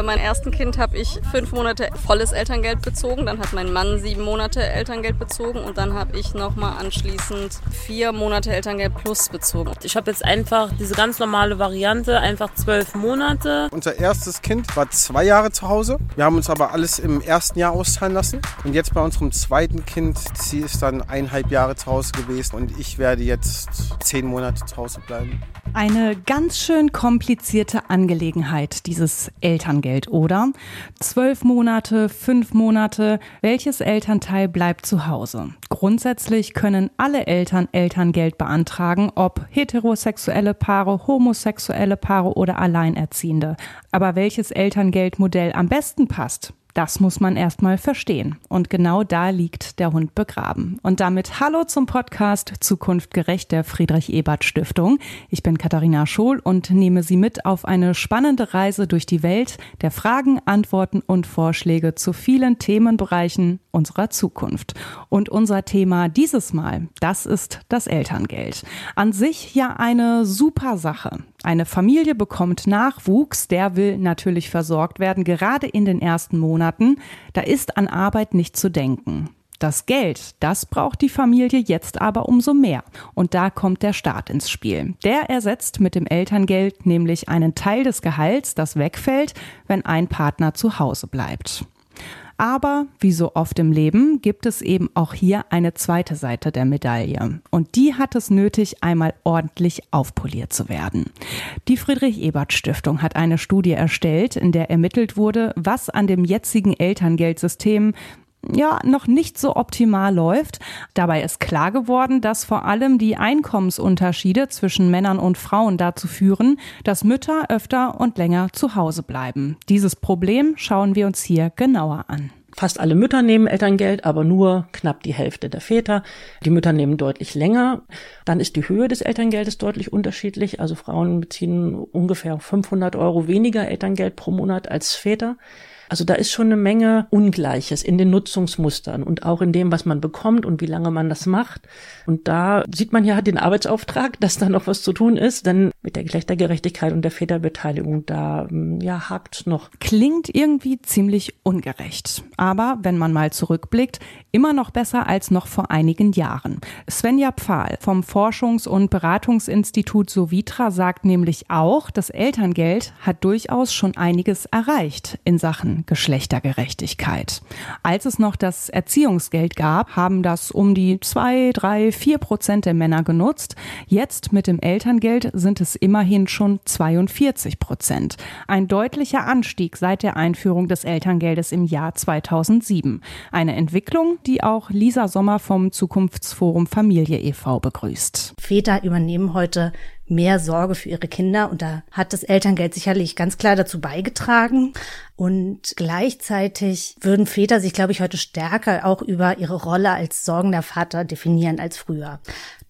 Bei meinem ersten Kind habe ich fünf Monate volles Elterngeld bezogen, dann hat mein Mann sieben Monate Elterngeld bezogen und dann habe ich nochmal anschließend vier Monate Elterngeld plus bezogen. Ich habe jetzt einfach diese ganz normale Variante, einfach zwölf Monate. Unser erstes Kind war zwei Jahre zu Hause. Wir haben uns aber alles im ersten Jahr auszahlen lassen. Und jetzt bei unserem zweiten Kind, sie ist dann eineinhalb Jahre zu Hause gewesen und ich werde jetzt zehn Monate zu Hause bleiben. Eine ganz schön komplizierte Angelegenheit, dieses Elterngeld, oder? Zwölf Monate, fünf Monate, welches Elternteil bleibt zu Hause? Grundsätzlich können alle Eltern Elterngeld beantragen, ob heterosexuelle Paare, homosexuelle Paare oder Alleinerziehende. Aber welches Elterngeldmodell am besten passt, das muss man erstmal verstehen. Und genau da liegt der Hund begraben. Und damit Hallo zum Podcast Zukunft gerecht der Friedrich Ebert Stiftung. Ich bin Katharina Schohl und nehme Sie mit auf eine spannende Reise durch die Welt der Fragen, Antworten und Vorschläge zu vielen Themenbereichen unserer Zukunft. Und unser Thema dieses Mal, das ist das Elterngeld. An sich ja eine super Sache. Eine Familie bekommt Nachwuchs, der will natürlich versorgt werden, gerade in den ersten Monaten. Da ist an Arbeit nicht zu denken. Das Geld, das braucht die Familie jetzt aber umso mehr. Und da kommt der Staat ins Spiel. Der ersetzt mit dem Elterngeld nämlich einen Teil des Gehalts, das wegfällt, wenn ein Partner zu Hause bleibt. Aber wie so oft im Leben gibt es eben auch hier eine zweite Seite der Medaille. Und die hat es nötig, einmal ordentlich aufpoliert zu werden. Die Friedrich Ebert Stiftung hat eine Studie erstellt, in der ermittelt wurde, was an dem jetzigen Elterngeldsystem ja noch nicht so optimal läuft. Dabei ist klar geworden, dass vor allem die Einkommensunterschiede zwischen Männern und Frauen dazu führen, dass Mütter öfter und länger zu Hause bleiben. Dieses Problem schauen wir uns hier genauer an. Fast alle Mütter nehmen Elterngeld, aber nur knapp die Hälfte der Väter. Die Mütter nehmen deutlich länger. Dann ist die Höhe des Elterngeldes deutlich unterschiedlich. Also Frauen beziehen ungefähr 500 Euro weniger Elterngeld pro Monat als Väter. Also da ist schon eine Menge Ungleiches in den Nutzungsmustern und auch in dem, was man bekommt und wie lange man das macht. Und da sieht man ja den Arbeitsauftrag, dass da noch was zu tun ist, denn mit der Geschlechtergerechtigkeit und der Väterbeteiligung, da hm, ja hakt noch. Klingt irgendwie ziemlich ungerecht. Aber wenn man mal zurückblickt, immer noch besser als noch vor einigen Jahren. Svenja Pfahl vom Forschungs- und Beratungsinstitut Sovitra sagt nämlich auch, das Elterngeld hat durchaus schon einiges erreicht in Sachen Geschlechtergerechtigkeit. Als es noch das Erziehungsgeld gab, haben das um die zwei, drei, vier Prozent der Männer genutzt. Jetzt mit dem Elterngeld sind es immerhin schon 42 Prozent. Ein deutlicher Anstieg seit der Einführung des Elterngeldes im Jahr 2007. Eine Entwicklung, die auch Lisa Sommer vom Zukunftsforum Familie e.V. begrüßt. Väter übernehmen heute mehr Sorge für ihre Kinder. Und da hat das Elterngeld sicherlich ganz klar dazu beigetragen. Und gleichzeitig würden Väter sich, glaube ich, heute stärker auch über ihre Rolle als sorgender Vater definieren als früher.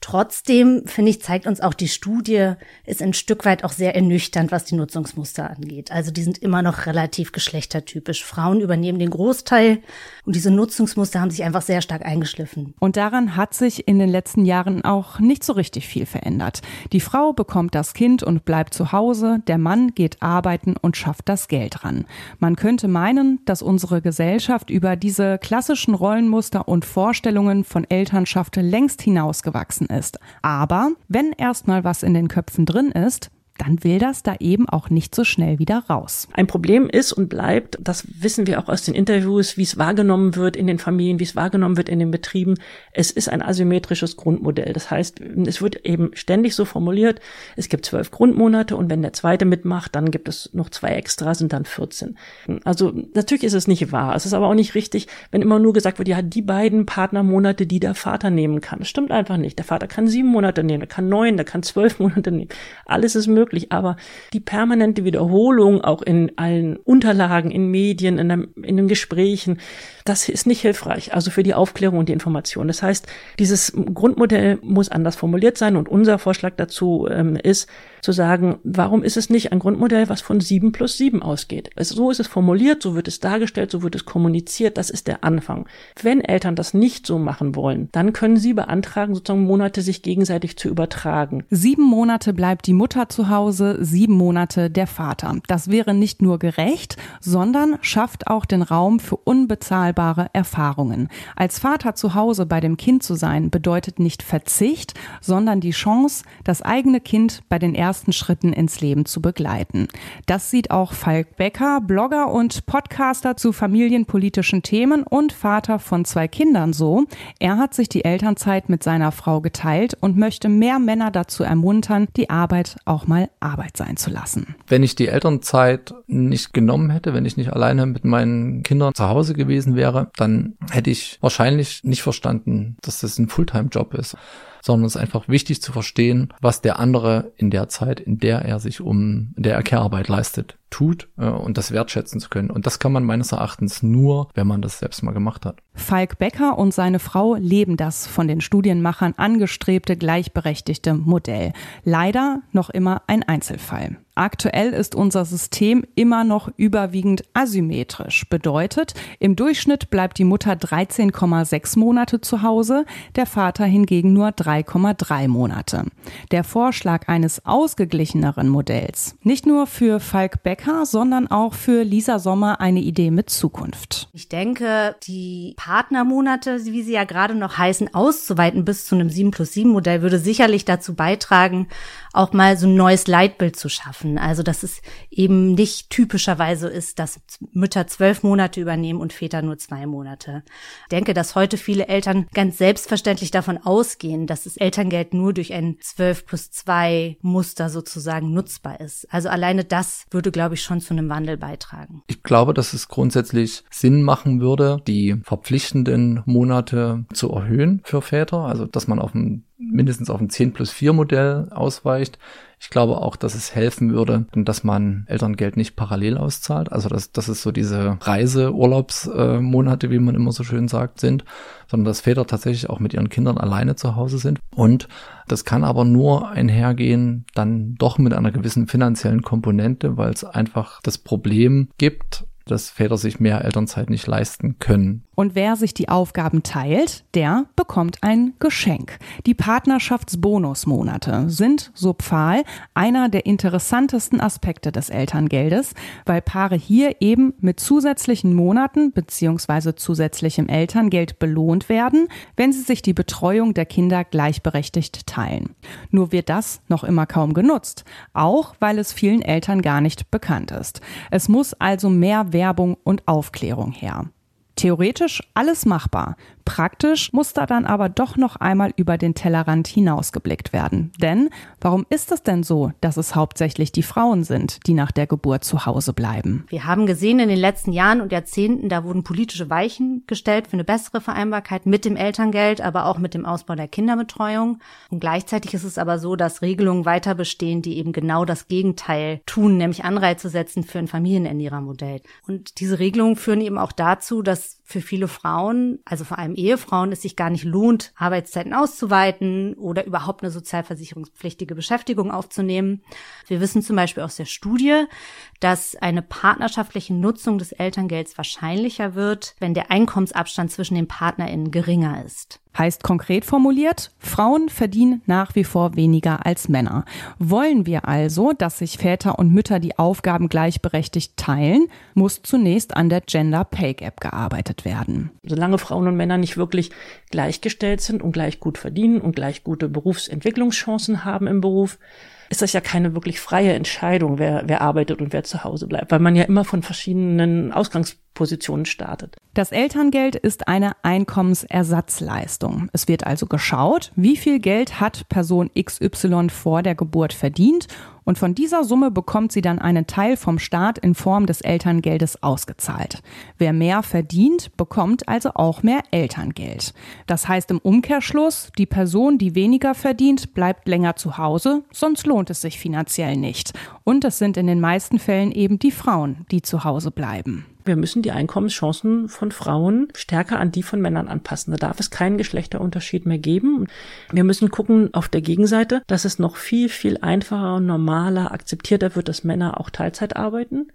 Trotzdem, finde ich, zeigt uns auch die Studie, ist ein Stück weit auch sehr ernüchternd, was die Nutzungsmuster angeht. Also die sind immer noch relativ geschlechtertypisch. Frauen übernehmen den Großteil und diese Nutzungsmuster haben sich einfach sehr stark eingeschliffen. Und daran hat sich in den letzten Jahren auch nicht so richtig viel verändert. Die Frau bekommt das Kind und bleibt zu Hause, der Mann geht arbeiten und schafft das Geld ran. Man könnte meinen, dass unsere Gesellschaft über diese klassischen Rollenmuster und Vorstellungen von Elternschaft längst hinausgewachsen ist. Aber wenn erstmal was in den Köpfen drin ist, dann will das da eben auch nicht so schnell wieder raus. Ein Problem ist und bleibt, das wissen wir auch aus den Interviews, wie es wahrgenommen wird in den Familien, wie es wahrgenommen wird in den Betrieben. Es ist ein asymmetrisches Grundmodell. Das heißt, es wird eben ständig so formuliert, es gibt zwölf Grundmonate und wenn der zweite mitmacht, dann gibt es noch zwei extra, sind dann 14. Also natürlich ist es nicht wahr. Es ist aber auch nicht richtig, wenn immer nur gesagt wird, ja, die beiden Partnermonate, die der Vater nehmen kann. Das stimmt einfach nicht. Der Vater kann sieben Monate nehmen, der kann neun, der kann zwölf Monate nehmen. Alles ist möglich möglich, aber die permanente Wiederholung auch in allen Unterlagen, in Medien, in, einem, in den Gesprächen, das ist nicht hilfreich, also für die Aufklärung und die Information. Das heißt, dieses Grundmodell muss anders formuliert sein und unser Vorschlag dazu ähm, ist, zu sagen, warum ist es nicht ein Grundmodell, was von sieben plus sieben ausgeht? Also so ist es formuliert, so wird es dargestellt, so wird es kommuniziert, das ist der Anfang. Wenn Eltern das nicht so machen wollen, dann können sie beantragen, sozusagen Monate sich gegenseitig zu übertragen. Sieben Monate bleibt die Mutter zu Hause Hause, sieben Monate der Vater. Das wäre nicht nur gerecht, sondern schafft auch den Raum für unbezahlbare Erfahrungen. Als Vater zu Hause bei dem Kind zu sein, bedeutet nicht Verzicht, sondern die Chance, das eigene Kind bei den ersten Schritten ins Leben zu begleiten. Das sieht auch Falk Becker, Blogger und Podcaster zu familienpolitischen Themen und Vater von zwei Kindern so. Er hat sich die Elternzeit mit seiner Frau geteilt und möchte mehr Männer dazu ermuntern, die Arbeit auch mal Arbeit sein zu lassen. Wenn ich die Elternzeit nicht genommen hätte, wenn ich nicht alleine mit meinen Kindern zu Hause gewesen wäre, dann hätte ich wahrscheinlich nicht verstanden, dass das ein Fulltime-Job ist sondern es ist einfach wichtig zu verstehen, was der andere in der Zeit, in der er sich um, der er Care-Arbeit leistet, tut äh, und das wertschätzen zu können. Und das kann man meines Erachtens nur, wenn man das selbst mal gemacht hat. Falk Becker und seine Frau leben das von den Studienmachern angestrebte gleichberechtigte Modell. Leider noch immer ein Einzelfall. Aktuell ist unser System immer noch überwiegend asymmetrisch. Bedeutet, im Durchschnitt bleibt die Mutter 13,6 Monate zu Hause, der Vater hingegen nur 3,3 Monate. Der Vorschlag eines ausgeglicheneren Modells, nicht nur für Falk Becker, sondern auch für Lisa Sommer eine Idee mit Zukunft. Ich denke, die Partnermonate, wie sie ja gerade noch heißen, auszuweiten bis zu einem 7 plus 7 Modell würde sicherlich dazu beitragen, auch mal so ein neues Leitbild zu schaffen. Also, dass es eben nicht typischerweise ist, dass Mütter zwölf Monate übernehmen und Väter nur zwei Monate. Ich denke, dass heute viele Eltern ganz selbstverständlich davon ausgehen, dass das Elterngeld nur durch ein zwölf plus zwei Muster sozusagen nutzbar ist. Also alleine das würde, glaube ich, schon zu einem Wandel beitragen. Ich glaube, dass es grundsätzlich Sinn machen würde, die verpflichtenden Monate zu erhöhen für Väter. Also, dass man auf ein mindestens auf ein 10 plus 4 Modell ausweicht. Ich glaube auch, dass es helfen würde, dass man Elterngeld nicht parallel auszahlt. Also dass, dass es so diese Reiseurlaubsmonate, wie man immer so schön sagt, sind, sondern dass Väter tatsächlich auch mit ihren Kindern alleine zu Hause sind. Und das kann aber nur einhergehen, dann doch mit einer gewissen finanziellen Komponente, weil es einfach das Problem gibt, dass Väter sich mehr Elternzeit nicht leisten können. Und wer sich die Aufgaben teilt, der bekommt ein Geschenk. Die Partnerschaftsbonusmonate sind, so Pfahl, einer der interessantesten Aspekte des Elterngeldes, weil Paare hier eben mit zusätzlichen Monaten bzw. zusätzlichem Elterngeld belohnt werden, wenn sie sich die Betreuung der Kinder gleichberechtigt teilen. Nur wird das noch immer kaum genutzt, auch weil es vielen Eltern gar nicht bekannt ist. Es muss also mehr Werbung und Aufklärung her. Theoretisch alles machbar. Praktisch muss da dann aber doch noch einmal über den Tellerrand hinausgeblickt werden. Denn warum ist es denn so, dass es hauptsächlich die Frauen sind, die nach der Geburt zu Hause bleiben? Wir haben gesehen in den letzten Jahren und Jahrzehnten, da wurden politische Weichen gestellt für eine bessere Vereinbarkeit mit dem Elterngeld, aber auch mit dem Ausbau der Kinderbetreuung. Und gleichzeitig ist es aber so, dass Regelungen weiter bestehen, die eben genau das Gegenteil tun, nämlich Anreize setzen für ein Familienernährermodell. Und diese Regelungen führen eben auch dazu, dass just für viele Frauen, also vor allem Ehefrauen, es sich gar nicht lohnt, Arbeitszeiten auszuweiten oder überhaupt eine sozialversicherungspflichtige Beschäftigung aufzunehmen. Wir wissen zum Beispiel aus der Studie, dass eine partnerschaftliche Nutzung des Elterngelds wahrscheinlicher wird, wenn der Einkommensabstand zwischen den PartnerInnen geringer ist. Heißt konkret formuliert, Frauen verdienen nach wie vor weniger als Männer. Wollen wir also, dass sich Väter und Mütter die Aufgaben gleichberechtigt teilen, muss zunächst an der Gender Pay Gap gearbeitet werden. Solange Frauen und Männer nicht wirklich gleichgestellt sind und gleich gut verdienen und gleich gute Berufsentwicklungschancen haben im Beruf, ist das ja keine wirklich freie Entscheidung, wer, wer arbeitet und wer zu Hause bleibt, weil man ja immer von verschiedenen Ausgangspositionen startet. Das Elterngeld ist eine Einkommensersatzleistung. Es wird also geschaut, wie viel Geld hat Person XY vor der Geburt verdient und von dieser Summe bekommt sie dann einen Teil vom Staat in Form des Elterngeldes ausgezahlt. Wer mehr verdient, bekommt also auch mehr Elterngeld. Das heißt im Umkehrschluss, die Person, die weniger verdient, bleibt länger zu Hause, sonst lohnt es sich finanziell nicht. Und es sind in den meisten Fällen eben die Frauen, die zu Hause bleiben. Wir müssen die Einkommenschancen von Frauen stärker an die von Männern anpassen. Da darf es keinen Geschlechterunterschied mehr geben. Wir müssen gucken auf der Gegenseite, dass es noch viel, viel einfacher, normaler, akzeptierter wird, dass Männer auch Teilzeit arbeiten.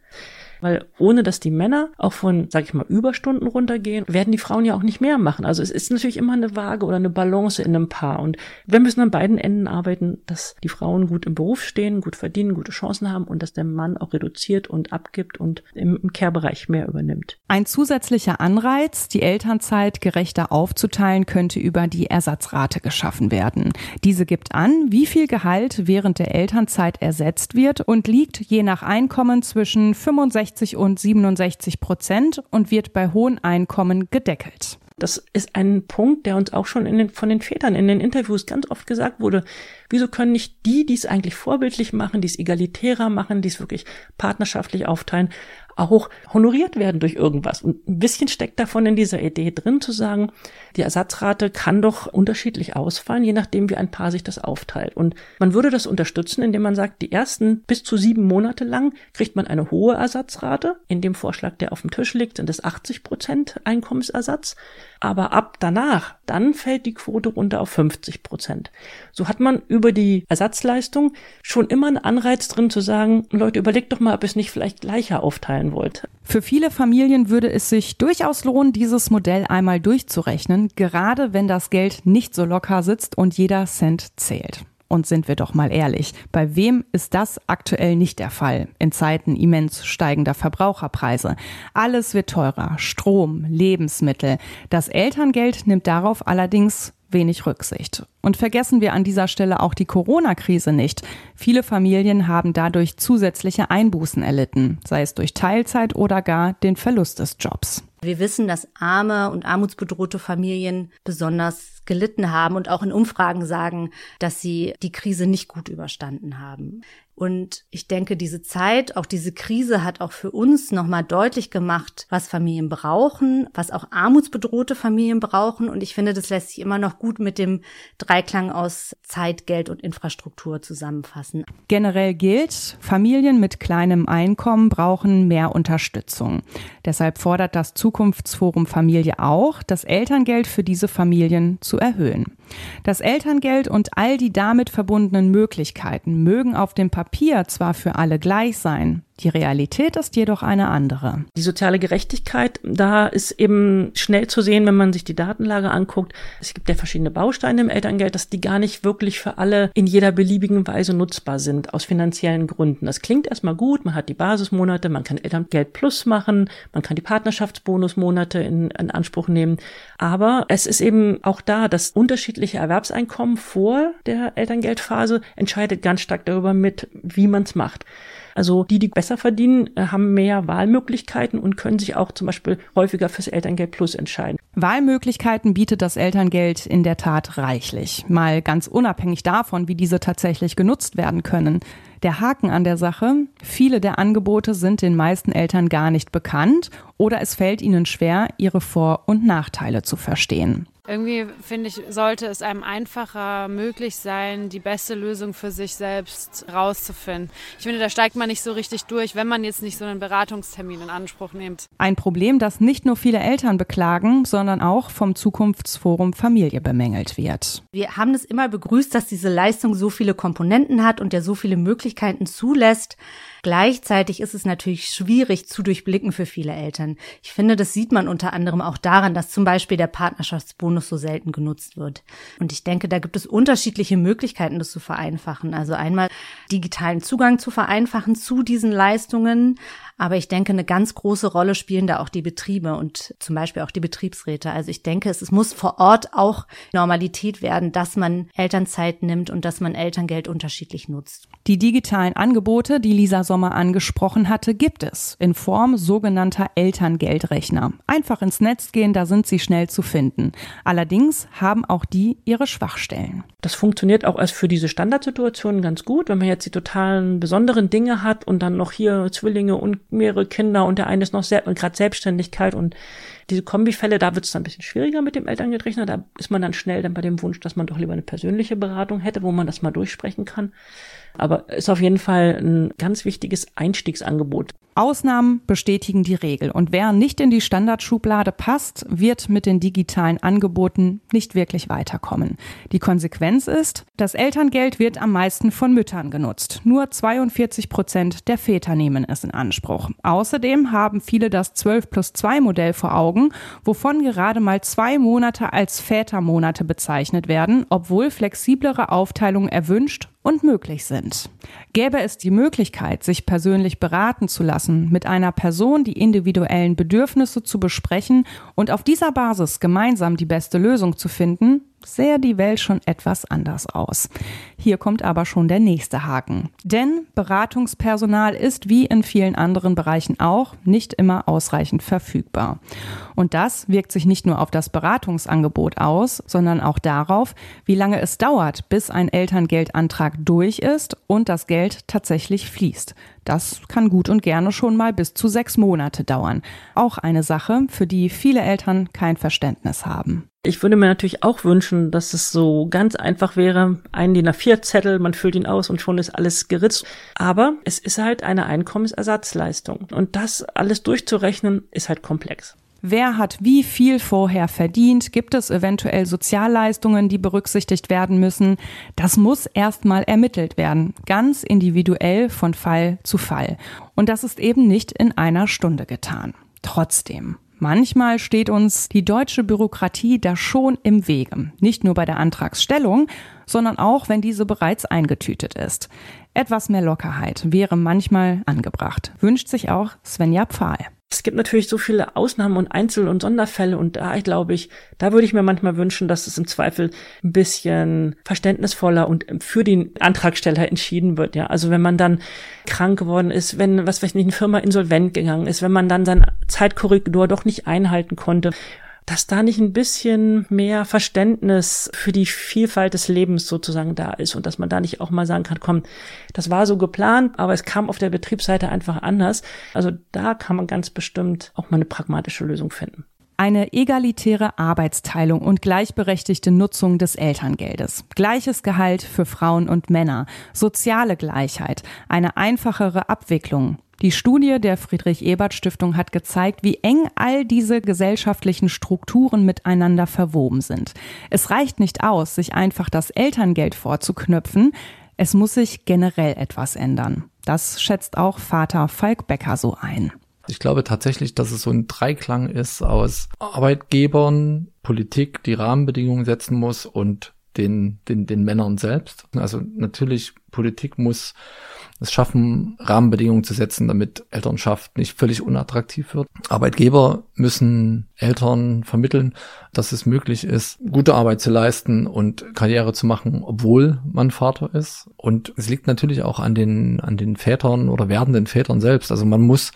Weil ohne dass die Männer auch von, sag ich mal, Überstunden runtergehen, werden die Frauen ja auch nicht mehr machen. Also es ist natürlich immer eine Waage oder eine Balance in einem Paar. Und wir müssen an beiden Enden arbeiten, dass die Frauen gut im Beruf stehen, gut verdienen, gute Chancen haben und dass der Mann auch reduziert und abgibt und im, im Care-Bereich mehr übernimmt. Ein zusätzlicher Anreiz, die Elternzeit gerechter aufzuteilen, könnte über die Ersatzrate geschaffen werden. Diese gibt an, wie viel Gehalt während der Elternzeit ersetzt wird und liegt je nach Einkommen zwischen 65 und 67 Prozent und wird bei hohen Einkommen gedeckelt. Das ist ein Punkt, der uns auch schon den, von den Vätern in den Interviews ganz oft gesagt wurde. Wieso können nicht die, die es eigentlich vorbildlich machen, die es egalitärer machen, die es wirklich partnerschaftlich aufteilen, auch honoriert werden durch irgendwas. Und ein bisschen steckt davon in dieser Idee drin zu sagen, die Ersatzrate kann doch unterschiedlich ausfallen, je nachdem, wie ein Paar sich das aufteilt. Und man würde das unterstützen, indem man sagt, die ersten bis zu sieben Monate lang kriegt man eine hohe Ersatzrate. In dem Vorschlag, der auf dem Tisch liegt, sind es 80 Prozent Einkommensersatz. Aber ab danach, dann fällt die Quote runter auf 50 Prozent. So hat man über die Ersatzleistung schon immer einen Anreiz drin zu sagen, Leute, überlegt doch mal, ob es nicht vielleicht gleicher aufteilen wollt. Für viele Familien würde es sich durchaus lohnen, dieses Modell einmal durchzurechnen, gerade wenn das Geld nicht so locker sitzt und jeder Cent zählt. Und sind wir doch mal ehrlich, bei wem ist das aktuell nicht der Fall in Zeiten immens steigender Verbraucherpreise? Alles wird teurer, Strom, Lebensmittel. Das Elterngeld nimmt darauf allerdings wenig Rücksicht. Und vergessen wir an dieser Stelle auch die Corona-Krise nicht. Viele Familien haben dadurch zusätzliche Einbußen erlitten, sei es durch Teilzeit oder gar den Verlust des Jobs. Wir wissen, dass arme und armutsbedrohte Familien besonders gelitten haben und auch in Umfragen sagen, dass sie die Krise nicht gut überstanden haben. Und ich denke, diese Zeit, auch diese Krise hat auch für uns nochmal deutlich gemacht, was Familien brauchen, was auch armutsbedrohte Familien brauchen. Und ich finde, das lässt sich immer noch gut mit dem Dreiklang aus Zeit, Geld und Infrastruktur zusammenfassen. Generell gilt, Familien mit kleinem Einkommen brauchen mehr Unterstützung. Deshalb fordert das Zukunftsforum Familie auch, das Elterngeld für diese Familien zu erhöhen. Das Elterngeld und all die damit verbundenen Möglichkeiten mögen auf dem Papier zwar für alle gleich sein, die Realität ist jedoch eine andere. Die soziale Gerechtigkeit, da ist eben schnell zu sehen, wenn man sich die Datenlage anguckt. Es gibt ja verschiedene Bausteine im Elterngeld, dass die gar nicht wirklich für alle in jeder beliebigen Weise nutzbar sind, aus finanziellen Gründen. Das klingt erstmal gut, man hat die Basismonate, man kann Elterngeld Plus machen, man kann die Partnerschaftsbonusmonate in, in Anspruch nehmen. Aber es ist eben auch da, das unterschiedliche Erwerbseinkommen vor der Elterngeldphase entscheidet ganz stark darüber mit, wie man es macht. Also die, die besser verdienen, äh, haben mehr Wahlmöglichkeiten und können sich auch zum Beispiel häufiger fürs Elterngeld Plus entscheiden. Wahlmöglichkeiten bietet das Elterngeld in der Tat reichlich. Mal ganz unabhängig davon, wie diese tatsächlich genutzt werden können. Der Haken an der Sache, viele der Angebote sind den meisten Eltern gar nicht bekannt oder es fällt ihnen schwer, ihre Vor- und Nachteile zu verstehen. Irgendwie finde ich, sollte es einem einfacher möglich sein, die beste Lösung für sich selbst rauszufinden. Ich finde, da steigt man nicht so richtig durch, wenn man jetzt nicht so einen Beratungstermin in Anspruch nimmt. Ein Problem, das nicht nur viele Eltern beklagen, sondern auch vom Zukunftsforum Familie bemängelt wird. Wir haben es immer begrüßt, dass diese Leistung so viele Komponenten hat und der so viele Möglichkeiten zulässt. Gleichzeitig ist es natürlich schwierig zu durchblicken für viele Eltern. Ich finde, das sieht man unter anderem auch daran, dass zum Beispiel der Partnerschaftsbonus so selten genutzt wird. Und ich denke, da gibt es unterschiedliche Möglichkeiten, das zu vereinfachen. Also einmal digitalen Zugang zu vereinfachen zu diesen Leistungen, aber ich denke, eine ganz große Rolle spielen da auch die Betriebe und zum Beispiel auch die Betriebsräte. Also ich denke, es, es muss vor Ort auch Normalität werden, dass man Elternzeit nimmt und dass man Elterngeld unterschiedlich nutzt. Die digitalen Angebote, die Lisa Sommer angesprochen hatte, gibt es in Form sogenannter Elterngeldrechner. Einfach ins Netz gehen, da sind sie schnell zu finden. Allerdings haben auch die ihre Schwachstellen. Das funktioniert auch erst für diese Standardsituationen ganz gut, wenn man jetzt die totalen besonderen Dinge hat und dann noch hier Zwillinge und mehrere Kinder und der eine ist noch und gerade Selbstständigkeit und diese Kombifälle, da wird es dann ein bisschen schwieriger mit dem Elterngeldrechner. Da ist man dann schnell dann bei dem Wunsch, dass man doch lieber eine persönliche Beratung hätte, wo man das mal durchsprechen kann. Aber ist auf jeden Fall ein ganz wichtiges Einstiegsangebot. Ausnahmen bestätigen die Regel und wer nicht in die Standardschublade passt, wird mit den digitalen Angeboten nicht wirklich weiterkommen. Die Konsequenz ist, das Elterngeld wird am meisten von Müttern genutzt. Nur 42 Prozent der Väter nehmen es in Anspruch. Außerdem haben viele das 12 plus 2 Modell vor Augen, wovon gerade mal zwei Monate als Vätermonate bezeichnet werden, obwohl flexiblere Aufteilungen erwünscht und möglich sind. Gäbe es die Möglichkeit, sich persönlich beraten zu lassen, mit einer Person die individuellen Bedürfnisse zu besprechen und auf dieser Basis gemeinsam die beste Lösung zu finden, sähe die Welt schon etwas anders aus. Hier kommt aber schon der nächste Haken. Denn Beratungspersonal ist wie in vielen anderen Bereichen auch nicht immer ausreichend verfügbar. Und das wirkt sich nicht nur auf das Beratungsangebot aus, sondern auch darauf, wie lange es dauert, bis ein Elterngeldantrag durch ist und das Geld tatsächlich fließt. Das kann gut und gerne schon mal bis zu sechs Monate dauern. Auch eine Sache, für die viele Eltern kein Verständnis haben. Ich würde mir natürlich auch wünschen, dass es so ganz einfach wäre, ein DIN A4-Zettel, man füllt ihn aus und schon ist alles geritzt. Aber es ist halt eine Einkommensersatzleistung. Und das alles durchzurechnen, ist halt komplex. Wer hat wie viel vorher verdient? Gibt es eventuell Sozialleistungen, die berücksichtigt werden müssen? Das muss erstmal ermittelt werden, ganz individuell von Fall zu Fall. Und das ist eben nicht in einer Stunde getan. Trotzdem. Manchmal steht uns die deutsche Bürokratie da schon im Wege. Nicht nur bei der Antragsstellung, sondern auch, wenn diese bereits eingetütet ist. Etwas mehr Lockerheit wäre manchmal angebracht, wünscht sich auch Svenja Pfahl. Es gibt natürlich so viele Ausnahmen und Einzel- und Sonderfälle und da glaube ich, da würde ich mir manchmal wünschen, dass es im Zweifel ein bisschen verständnisvoller und für den Antragsteller entschieden wird. Ja, also wenn man dann krank geworden ist, wenn was weiß ich nicht, eine Firma insolvent gegangen ist, wenn man dann sein Zeitkorridor doch nicht einhalten konnte dass da nicht ein bisschen mehr Verständnis für die Vielfalt des Lebens sozusagen da ist und dass man da nicht auch mal sagen kann, komm, das war so geplant, aber es kam auf der Betriebsseite einfach anders. Also da kann man ganz bestimmt auch mal eine pragmatische Lösung finden. Eine egalitäre Arbeitsteilung und gleichberechtigte Nutzung des Elterngeldes, gleiches Gehalt für Frauen und Männer, soziale Gleichheit, eine einfachere Abwicklung, die Studie der Friedrich-Ebert-Stiftung hat gezeigt, wie eng all diese gesellschaftlichen Strukturen miteinander verwoben sind. Es reicht nicht aus, sich einfach das Elterngeld vorzuknöpfen. Es muss sich generell etwas ändern. Das schätzt auch Vater Falk Becker so ein. Ich glaube tatsächlich, dass es so ein Dreiklang ist aus Arbeitgebern, Politik, die Rahmenbedingungen setzen muss und den, den, den Männern selbst. Also natürlich, Politik muss es schaffen, Rahmenbedingungen zu setzen, damit Elternschaft nicht völlig unattraktiv wird. Arbeitgeber müssen Eltern vermitteln, dass es möglich ist, gute Arbeit zu leisten und Karriere zu machen, obwohl man Vater ist. Und es liegt natürlich auch an den, an den Vätern oder werdenden Vätern selbst. Also man muss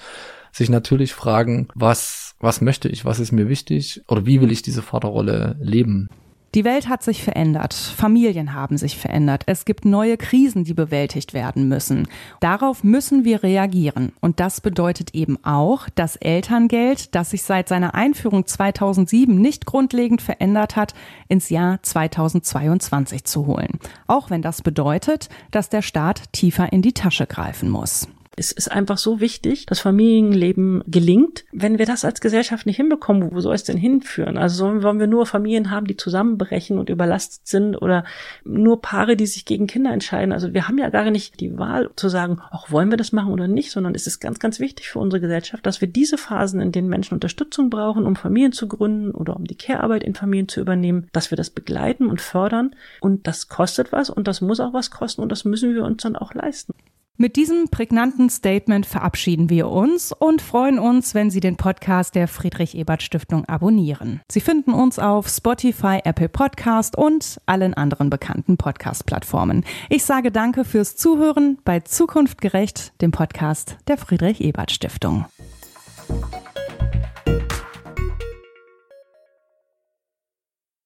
sich natürlich fragen, was, was möchte ich, was ist mir wichtig oder wie will ich diese Vaterrolle leben? Die Welt hat sich verändert, Familien haben sich verändert, es gibt neue Krisen, die bewältigt werden müssen. Darauf müssen wir reagieren. Und das bedeutet eben auch, das Elterngeld, das sich seit seiner Einführung 2007 nicht grundlegend verändert hat, ins Jahr 2022 zu holen. Auch wenn das bedeutet, dass der Staat tiefer in die Tasche greifen muss. Es ist einfach so wichtig, dass Familienleben gelingt. Wenn wir das als Gesellschaft nicht hinbekommen, wo soll es denn hinführen? Also wollen wir nur Familien haben, die zusammenbrechen und überlastet sind oder nur Paare, die sich gegen Kinder entscheiden? Also wir haben ja gar nicht die Wahl zu sagen, auch wollen wir das machen oder nicht, sondern es ist ganz, ganz wichtig für unsere Gesellschaft, dass wir diese Phasen, in denen Menschen Unterstützung brauchen, um Familien zu gründen oder um die Care-Arbeit in Familien zu übernehmen, dass wir das begleiten und fördern. Und das kostet was und das muss auch was kosten und das müssen wir uns dann auch leisten. Mit diesem prägnanten Statement verabschieden wir uns und freuen uns, wenn Sie den Podcast der Friedrich Ebert Stiftung abonnieren. Sie finden uns auf Spotify, Apple Podcast und allen anderen bekannten Podcast-Plattformen. Ich sage danke fürs Zuhören bei Zukunft gerecht, dem Podcast der Friedrich Ebert Stiftung.